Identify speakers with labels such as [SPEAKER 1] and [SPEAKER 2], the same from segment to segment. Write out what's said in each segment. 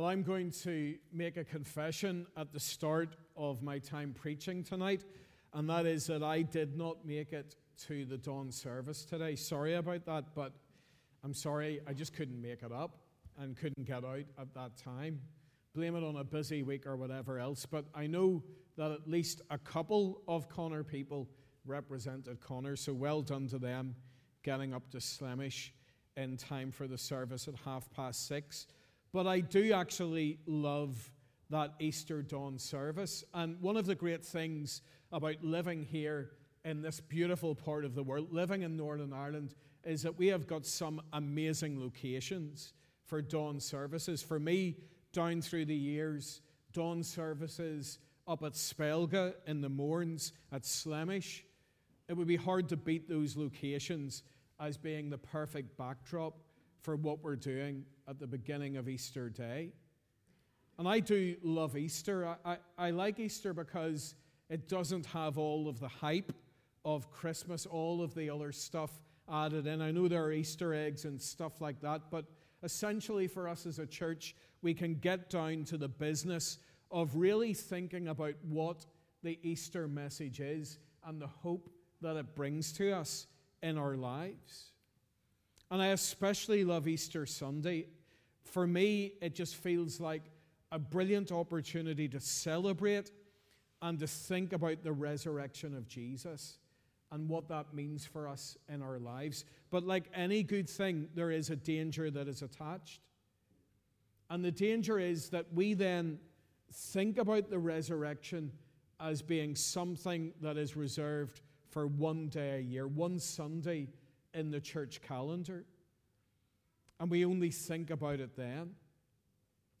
[SPEAKER 1] Well, I'm going to make a confession at the start of my time preaching tonight, and that is that I did not make it to the dawn service today. Sorry about that, but I'm sorry, I just couldn't make it up and couldn't get out at that time. Blame it on a busy week or whatever else, but I know that at least a couple of Connor people represented Connor, so well done to them getting up to Slemish in time for the service at half past six. But I do actually love that Easter dawn service. And one of the great things about living here in this beautiful part of the world, living in Northern Ireland, is that we have got some amazing locations for dawn services. For me, down through the years, dawn services up at Spelga in the Mournes, at Slemish, it would be hard to beat those locations as being the perfect backdrop for what we're doing at the beginning of Easter Day. And I do love Easter. I, I, I, like Easter because it doesn't have all of the hype of Christmas, all of the other stuff added in. I know there are Easter eggs and stuff like that, but essentially for us as a church, we can get down to the business of really thinking about what the Easter message is and the hope that it brings to us in our lives. And I especially love Easter Sunday. For me, it just feels like a brilliant opportunity to celebrate and to think about the resurrection of Jesus and what that means for us in our lives. But like any good thing, there is a danger that is attached. And the danger is that we then think about the resurrection as being something that is reserved for one day a year, one Sunday in the church calendar. And we only think about it then.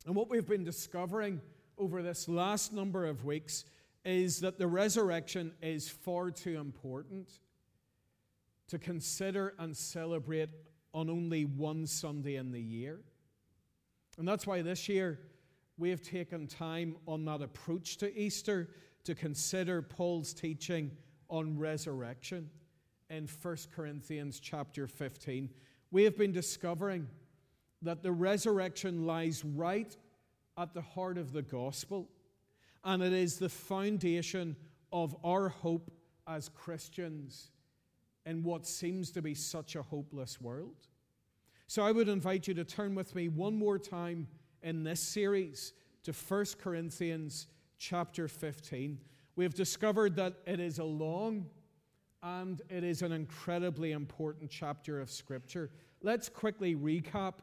[SPEAKER 1] And what we've been discovering over this last number of weeks is that the resurrection is far too important to consider and celebrate on only one Sunday in the year. And that's why this year we have taken time on that approach to Easter to consider Paul's teaching on resurrection in 1 Corinthians chapter 15, we have been discovering that the resurrection lies right at the heart of the gospel, and it is the foundation of our hope as Christians in what seems to be such a hopeless world. So I would invite you to turn with me one more time in this series to 1 Corinthians chapter 15. We have discovered that it is a long and it is an incredibly important chapter of Scripture. Let's quickly recap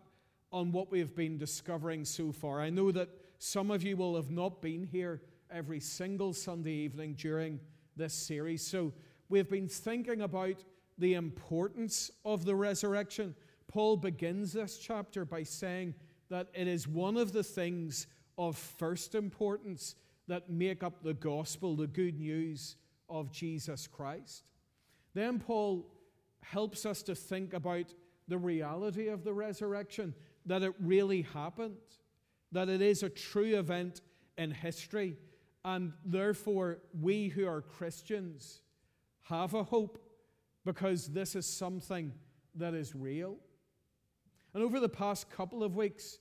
[SPEAKER 1] on what we've been discovering so far. I know that some of you will have not been here every single Sunday evening during this series. So we've been thinking about the importance of the resurrection. Paul begins this chapter by saying that it is one of the things of first importance that make up the gospel, the good news of Jesus Christ. Then Paul helps us to think about the reality of the resurrection, that it really happened, that it is a true event in history, and therefore we who are Christians have a hope because this is something that is real. And over the past couple of weeks,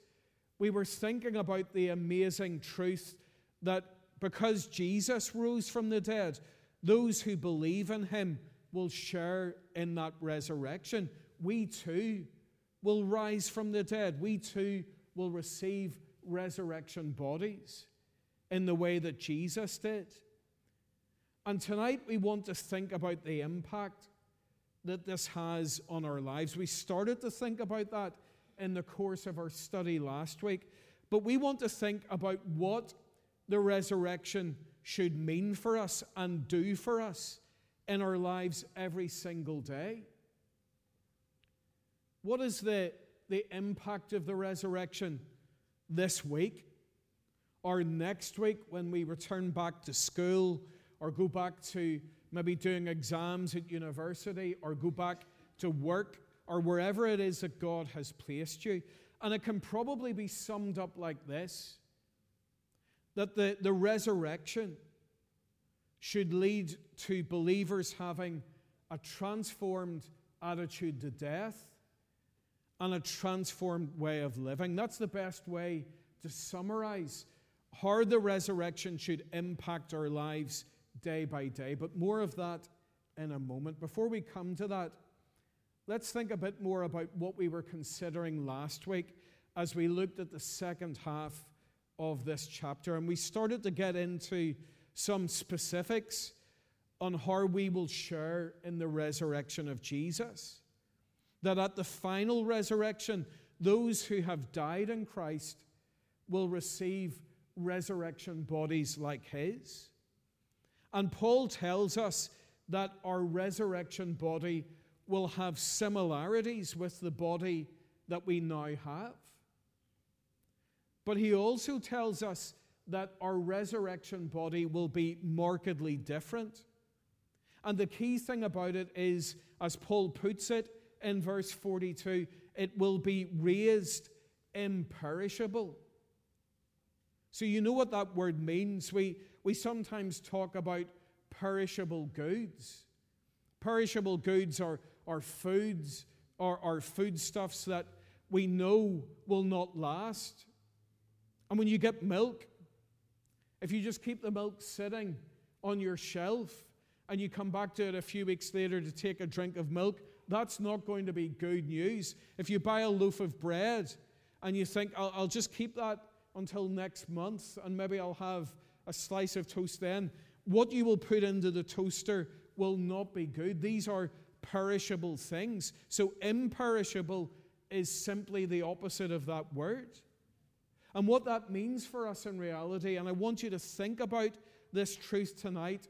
[SPEAKER 1] we were thinking about the amazing truth that because Jesus rose from the dead, those who believe in him will share in that resurrection. We too will rise from the dead. We too will receive resurrection bodies in the way that Jesus did. And tonight we want to think about the impact that this has on our lives. We started to think about that in the course of our study last week, but we want to think about what the resurrection should mean for us and do for us in our lives every single day. What is the, the impact of the resurrection this week or next week when we return back to school or go back to maybe doing exams at university or go back to work or wherever it is that God has placed you? And it can probably be summed up like this that the, the resurrection should lead to believers having a transformed attitude to death and a transformed way of living. That's the best way to summarize how the resurrection should impact our lives day by day. But more of that in a moment. Before we come to that, let's think a bit more about what we were considering last week as we looked at the second half of this chapter. And we started to get into some specifics on how we will share in the resurrection of Jesus. That at the final resurrection, those who have died in Christ will receive resurrection bodies like his. And Paul tells us that our resurrection body will have similarities with the body that we now have. But he also tells us that our resurrection body will be markedly different. And the key thing about it is, as Paul puts it in verse 42, it will be raised imperishable. So, you know what that word means. We, we sometimes talk about perishable goods. Perishable goods are, are foods or are foodstuffs that we know will not last. And when you get milk, if you just keep the milk sitting on your shelf and you come back to it a few weeks later to take a drink of milk, that's not going to be good news. If you buy a loaf of bread and you think, I'll, I'll just keep that until next month and maybe I'll have a slice of toast then, what you will put into the toaster will not be good. These are perishable things. So, imperishable is simply the opposite of that word. And what that means for us in reality, and I want you to think about this truth tonight.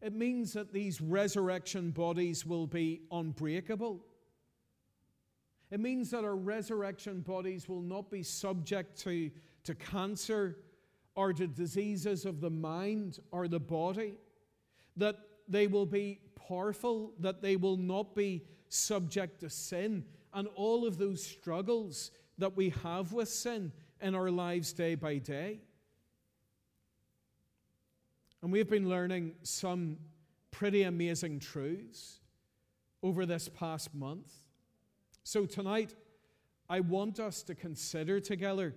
[SPEAKER 1] It means that these resurrection bodies will be unbreakable. It means that our resurrection bodies will not be subject to, to cancer or to diseases of the mind or the body. That they will be powerful, that they will not be subject to sin, and all of those struggles that we have with sin in our lives day by day. And we've been learning some pretty amazing truths over this past month. So tonight, I want us to consider together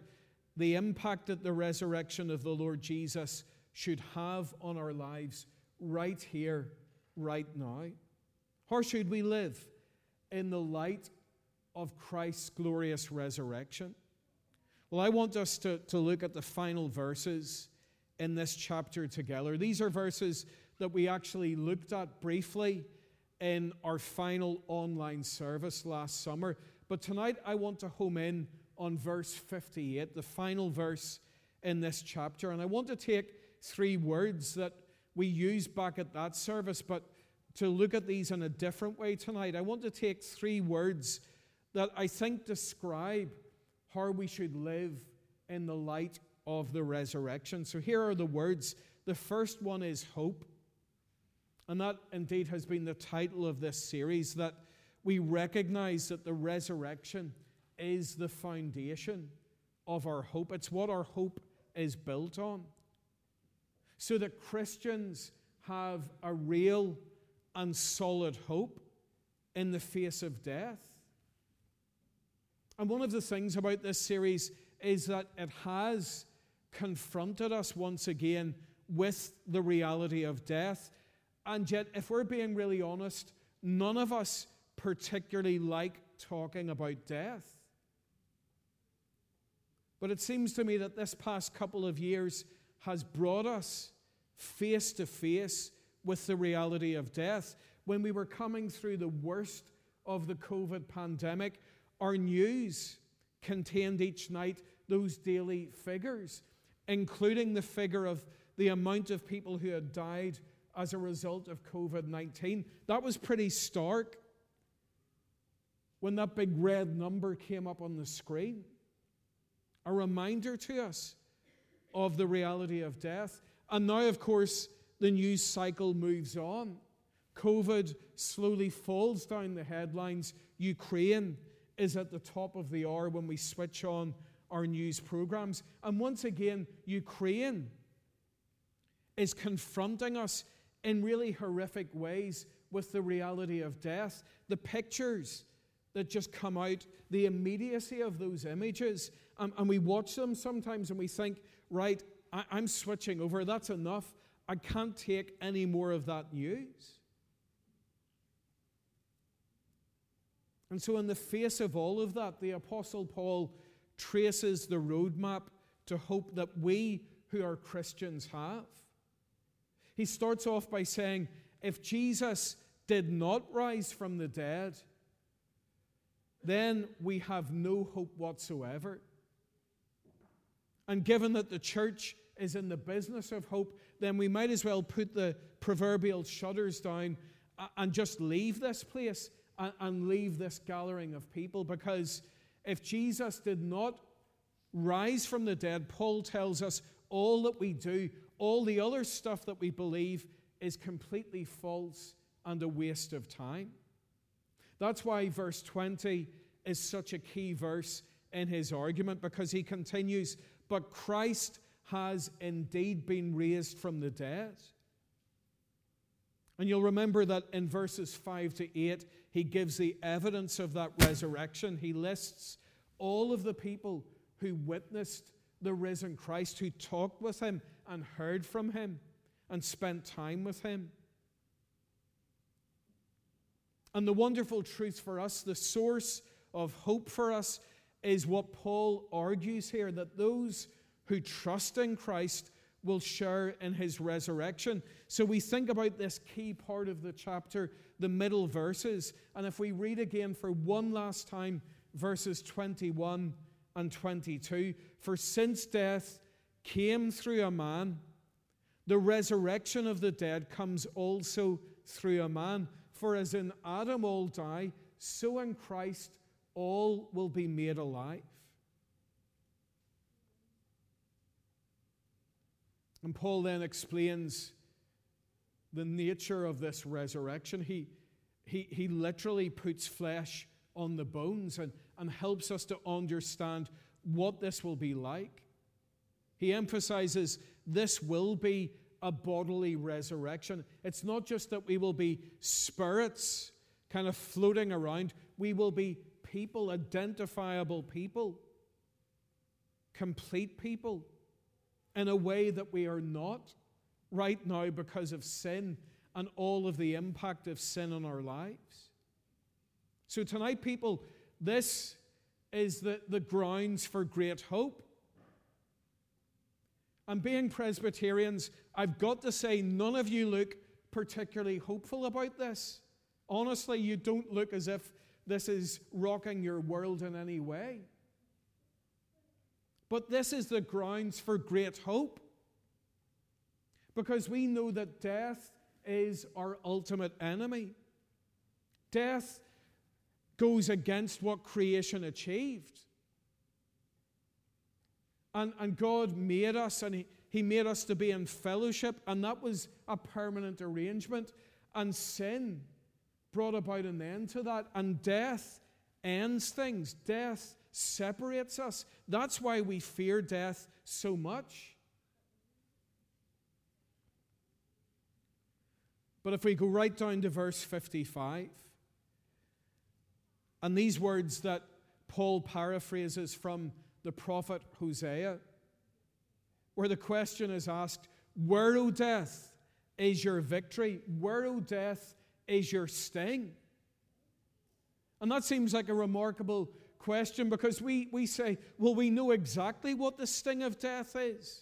[SPEAKER 1] the impact that the resurrection of the Lord Jesus should have on our lives right here, right now. How should we live in the light of Christ's glorious resurrection? Well, I want us to, to look at the final verses in this chapter together. These are verses that we actually looked at briefly in our final online service last summer. But tonight I want to home in on verse 58, the final verse in this chapter. And I want to take three words that we used back at that service, but to look at these in a different way tonight. I want to take three words that I think describe how we should live in the light of the resurrection. So here are the words. The first one is hope. And that indeed has been the title of this series that we recognize that the resurrection is the foundation of our hope. It's what our hope is built on. So that Christians have a real and solid hope in the face of death. And one of the things about this series is that it has confronted us once again with the reality of death. And yet, if we're being really honest, none of us particularly like talking about death. But it seems to me that this past couple of years has brought us face to face with the reality of death. When we were coming through the worst of the COVID pandemic, our news contained each night those daily figures, including the figure of the amount of people who had died as a result of COVID 19. That was pretty stark when that big red number came up on the screen a reminder to us of the reality of death. And now, of course, the news cycle moves on. COVID slowly falls down the headlines. Ukraine is at the top of the hour when we switch on our news programs. And once again, Ukraine is confronting us in really horrific ways with the reality of death. The pictures that just come out, the immediacy of those images, and, and we watch them sometimes and we think, right, I, I'm switching over. That's enough. I can't take any more of that news. And so, in the face of all of that, the Apostle Paul traces the roadmap to hope that we who are Christians have. He starts off by saying, if Jesus did not rise from the dead, then we have no hope whatsoever. And given that the church is in the business of hope, then we might as well put the proverbial shutters down and just leave this place and leave this gathering of people. Because if Jesus did not rise from the dead, Paul tells us all that we do, all the other stuff that we believe, is completely false and a waste of time. That's why verse 20 is such a key verse in his argument because he continues, But Christ has indeed been raised from the dead. And you'll remember that in verses 5 to 8, he gives the evidence of that resurrection. He lists all of the people who witnessed the risen Christ, who talked with him and heard from him and spent time with him. And the wonderful truth for us, the source of hope for us, is what Paul argues here that those who trust in Christ will share in his resurrection. So we think about this key part of the chapter, the middle verses. And if we read again for one last time, verses 21 and 22 For since death came through a man, the resurrection of the dead comes also through a man. For as in Adam all die, so in Christ all will be made alive. And Paul then explains the nature of this resurrection. He, he, he literally puts flesh on the bones and, and helps us to understand what this will be like. He emphasizes this will be a bodily resurrection. It's not just that we will be spirits kind of floating around, we will be people, identifiable people, complete people, in a way that we are not right now because of sin and all of the impact of sin on our lives. So, tonight, people, this is the, the grounds for great hope. And being Presbyterians, I've got to say, none of you look particularly hopeful about this. Honestly, you don't look as if this is rocking your world in any way. But this is the grounds for great hope. Because we know that death is our ultimate enemy. Death goes against what creation achieved. And, and God made us, and he, he made us to be in fellowship, and that was a permanent arrangement. And sin brought about an end to that, and death ends things. Death separates us. That's why we fear death so much. But if we go right down to verse 55, and these words that Paul paraphrases from the prophet Hosea, where the question is asked, Where, O death, is your victory? Where, O death, is your sting? And that seems like a remarkable question because we, we say, Well, we know exactly what the sting of death is.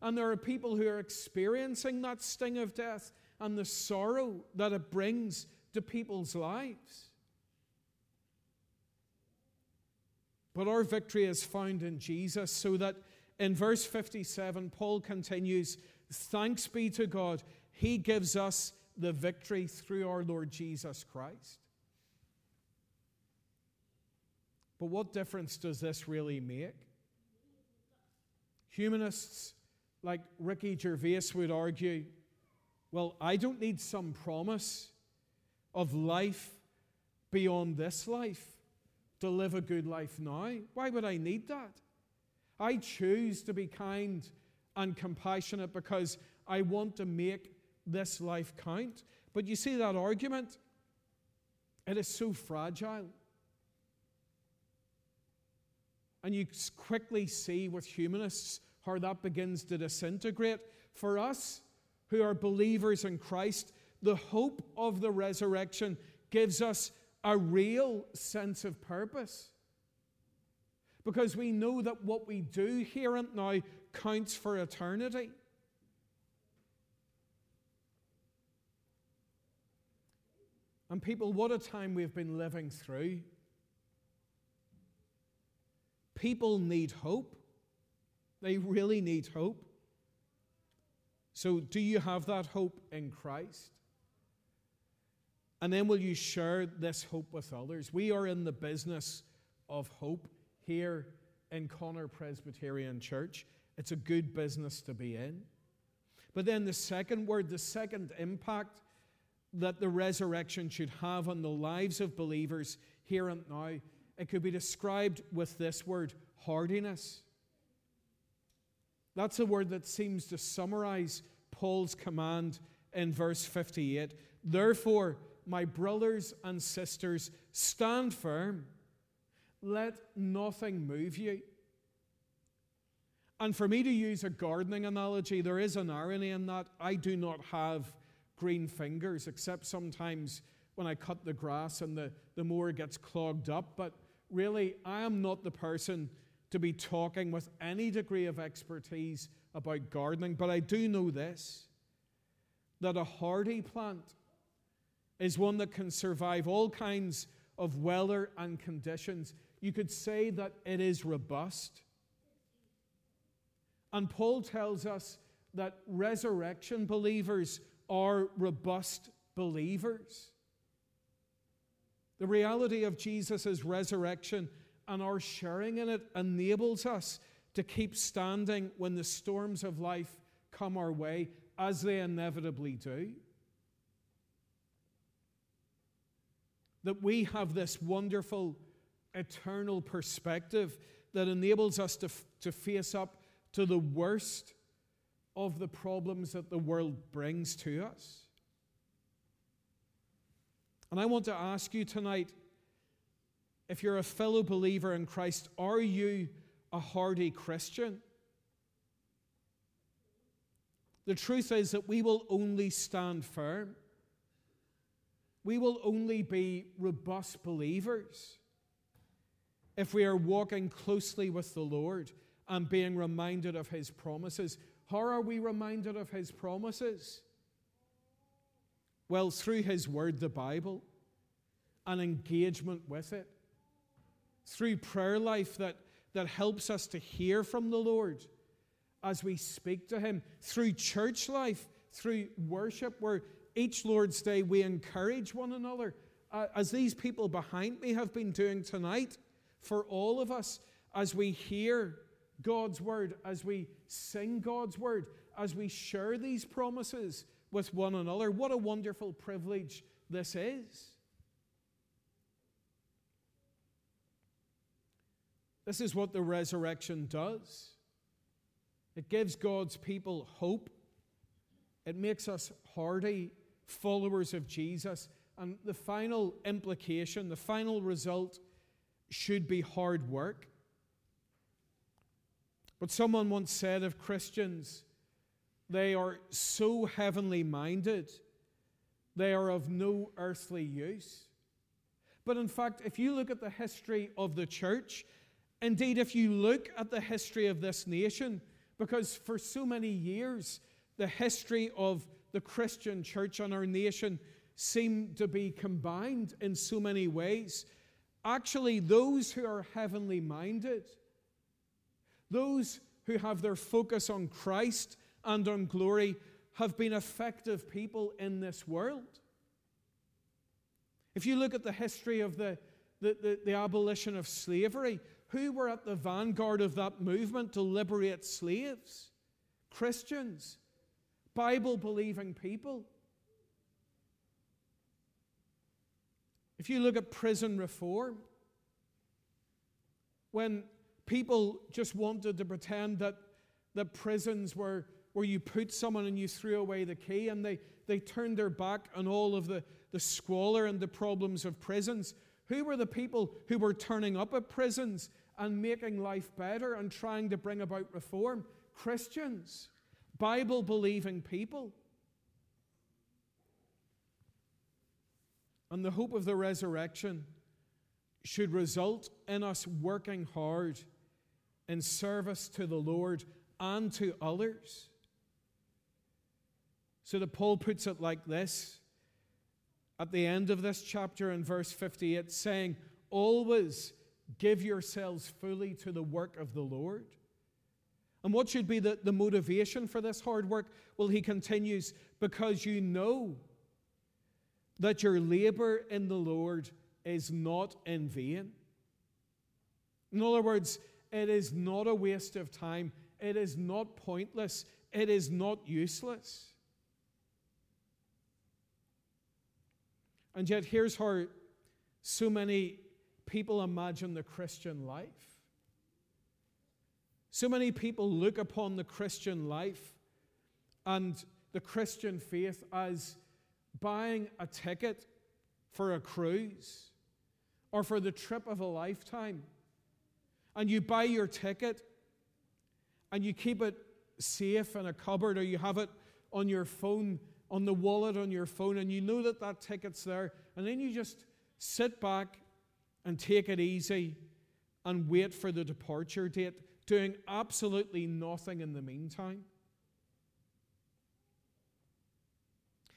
[SPEAKER 1] And there are people who are experiencing that sting of death and the sorrow that it brings to people's lives. But our victory is found in Jesus, so that in verse 57, Paul continues Thanks be to God, He gives us the victory through our Lord Jesus Christ. But what difference does this really make? Humanists like Ricky Gervais would argue well, I don't need some promise of life beyond this life to live a good life now. Why would I need that? I choose to be kind and compassionate because I want to make this life count. But you see that argument? It is so fragile. And you quickly see with humanists how that begins to disintegrate. For us who are believers in Christ, the hope of the resurrection gives us a real sense of purpose. Because we know that what we do here and now counts for eternity. And people, what a time we've been living through. People need hope. They really need hope. So, do you have that hope in Christ? And then will you share this hope with others? We are in the business of hope here in Connor Presbyterian Church. It's a good business to be in. But then the second word, the second impact that the resurrection should have on the lives of believers here and now, it could be described with this word hardiness. That's a word that seems to summarize Paul's command in verse 58. Therefore, my brothers and sisters, stand firm. Let nothing move you. And for me to use a gardening analogy, there is an irony in that. I do not have green fingers, except sometimes when I cut the grass and the, the mower gets clogged up. But really, I am not the person to be talking with any degree of expertise about gardening. But I do know this that a hardy plant is one that can survive all kinds of weather and conditions. You could say that it is robust. And Paul tells us that resurrection believers are robust believers. The reality of Jesus' resurrection and our sharing in it enables us to keep standing when the storms of life come our way, as they inevitably do. That we have this wonderful eternal perspective that enables us to, to face up to the worst of the problems that the world brings to us. And I want to ask you tonight if you're a fellow believer in Christ, are you a hardy Christian? The truth is that we will only stand firm. We will only be robust believers if we are walking closely with the Lord and being reminded of His promises. How are we reminded of His promises? Well, through His Word, the Bible, an engagement with it, through prayer life that, that helps us to hear from the Lord as we speak to Him, through church life, through worship, where each Lord's Day we encourage one another, uh, as these people behind me have been doing tonight, for all of us, as we hear God's word, as we sing God's word, as we share these promises with one another. What a wonderful privilege this is. This is what the resurrection does it gives God's people hope, it makes us hardy followers of Jesus. And the final implication, the final result, should be hard work. But someone once said of Christians, they are so heavenly minded, they are of no earthly use. But in fact, if you look at the history of the church, indeed, if you look at the history of this nation, because for so many years, the history of the Christian church and our nation seem to be combined in so many ways. Actually, those who are heavenly minded, those who have their focus on Christ and on glory have been effective people in this world. If you look at the history of the, the, the, the, abolition of slavery, who were at the vanguard of that movement to liberate slaves? Christians, Bible believing people. If you look at prison reform, when people just wanted to pretend that, the prisons were where you put someone and you threw away the key, and they, they turned their back on all of the, the squalor and the problems of prisons. Who were the people who were turning up at prisons and making life better and trying to bring about reform. Christians, Bible believing people. And the hope of the resurrection should result in us working hard in service to the Lord and to others. So that Paul puts it like this at the end of this chapter in verse 58, saying, Always give yourselves fully to the work of the Lord. And what should be the, the motivation for this hard work? Well, he continues, because you know that your labor in the Lord is not in vain. In other words, it is not a waste of time, it is not pointless, it is not useless. And yet, here's how so many people imagine the Christian life. So many people look upon the Christian life and the Christian faith as buying a ticket for a cruise or for the trip of a lifetime. And you buy your ticket and you keep it safe in a cupboard or you have it on your phone, on the wallet on your phone, and you know that that ticket's there. And then you just sit back and take it easy and wait for the departure date, doing absolutely nothing in the meantime.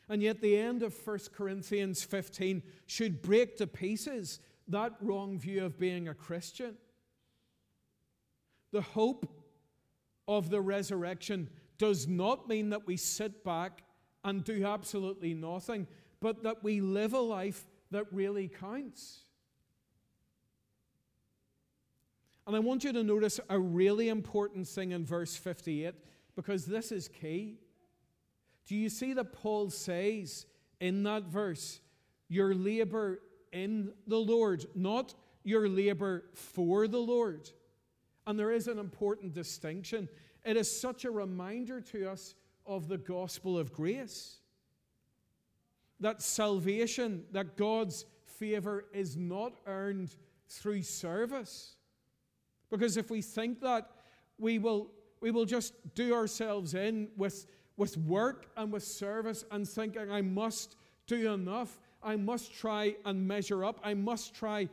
[SPEAKER 1] And yet, the end of 1 Corinthians 15 should break to pieces that wrong view of being a Christian. The hope of the resurrection does not mean that we sit back and do absolutely nothing, but that we live a life that really counts. And I want you to notice a really important thing in verse 58 because this is key. Do you see that Paul says in that verse, your labor in the Lord, not your labor for the Lord? And there is an important distinction. It is such a reminder to us of the gospel of grace that salvation, that God's favor is not earned through service. Because if we think that, we will, we will just do ourselves in with with work and with service and thinking, I must do enough. I must try and measure up. I must try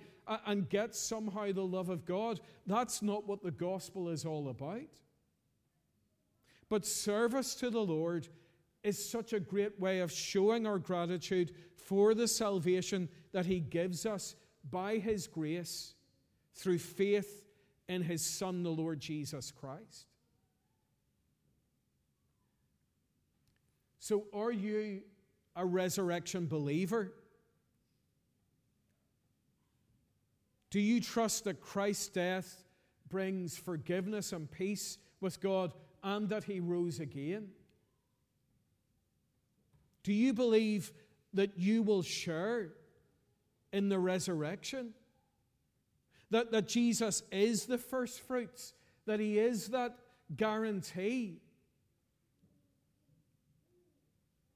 [SPEAKER 1] and get somehow the love of God. That's not what the gospel is all about. But service to the Lord is such a great way of showing our gratitude for the salvation that He gives us by His grace through faith in His Son, the Lord Jesus Christ. So, are you a resurrection believer? Do you trust that Christ's death brings forgiveness and peace with God and that he rose again? Do you believe that you will share in the resurrection? That, that Jesus is the first fruits, that he is that guarantee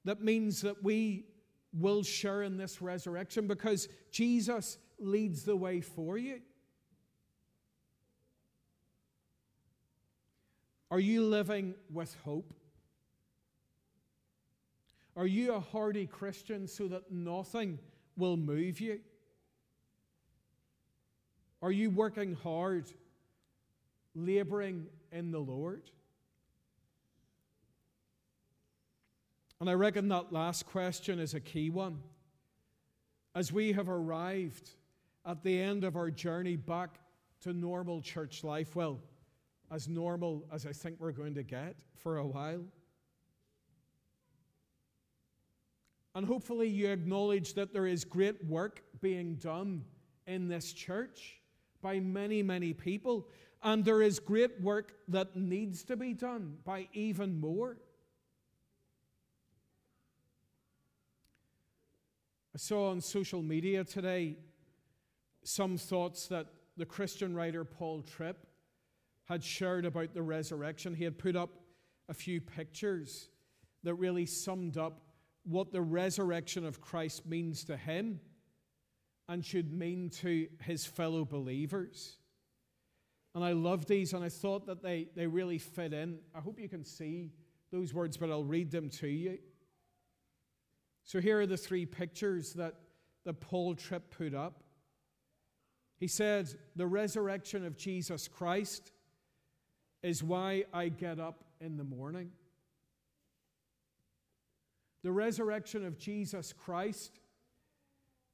[SPEAKER 1] that means that we will share in this resurrection because Jesus leads the way for you. Are you living with hope? Are you a hardy Christian so that nothing will move you? Are you working hard, laboring in the Lord? And I reckon that last question is a key one. As we have arrived at the end of our journey back to normal church life, well, as normal as I think we're going to get for a while. And hopefully, you acknowledge that there is great work being done in this church by many, many people. And there is great work that needs to be done by even more. I saw on social media today some thoughts that the Christian writer Paul Tripp had shared about the resurrection. He had put up a few pictures that really summed up what the resurrection of Christ means to him and should mean to his fellow believers. And I love these, and I thought that they, they really fit in. I hope you can see those words, but I'll read them to you. So here are the three pictures that, that Paul Tripp put up. He said, The resurrection of Jesus Christ is why I get up in the morning. The resurrection of Jesus Christ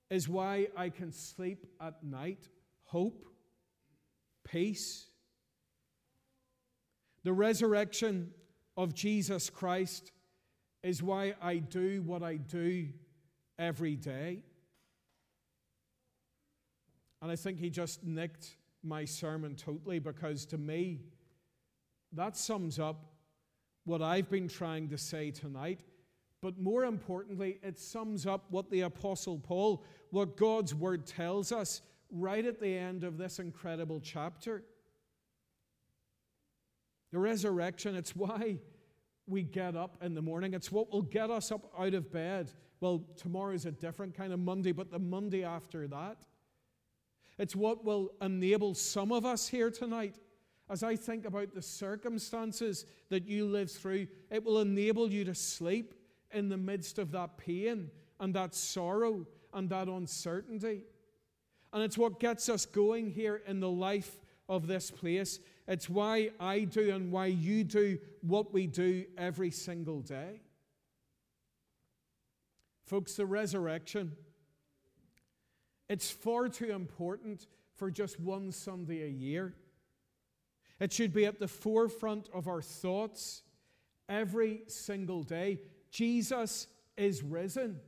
[SPEAKER 1] is why I can sleep at night. Hope, peace. The resurrection of Jesus Christ is why I do what I do every day. And I think he just nicked my sermon totally because to me, that sums up what I've been trying to say tonight. But more importantly, it sums up what the Apostle Paul, what God's Word tells us right at the end of this incredible chapter. The resurrection, it's why we get up in the morning. It's what will get us up out of bed. Well, tomorrow's a different kind of Monday, but the Monday after that. It's what will enable some of us here tonight as I think about the circumstances that you live through, it will enable you to sleep in the midst of that pain and that sorrow and that uncertainty. And it's what gets us going here in the life of this place. It's why I do and why you do what we do every single day. Folks, the resurrection, it's far too important for just one Sunday a year. It should be at the forefront of our thoughts every single day. Jesus is risen.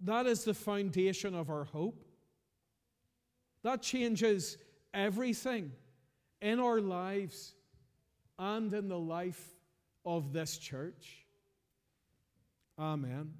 [SPEAKER 1] That is the foundation of our hope. That changes everything in our lives and in the life of this church. Amen.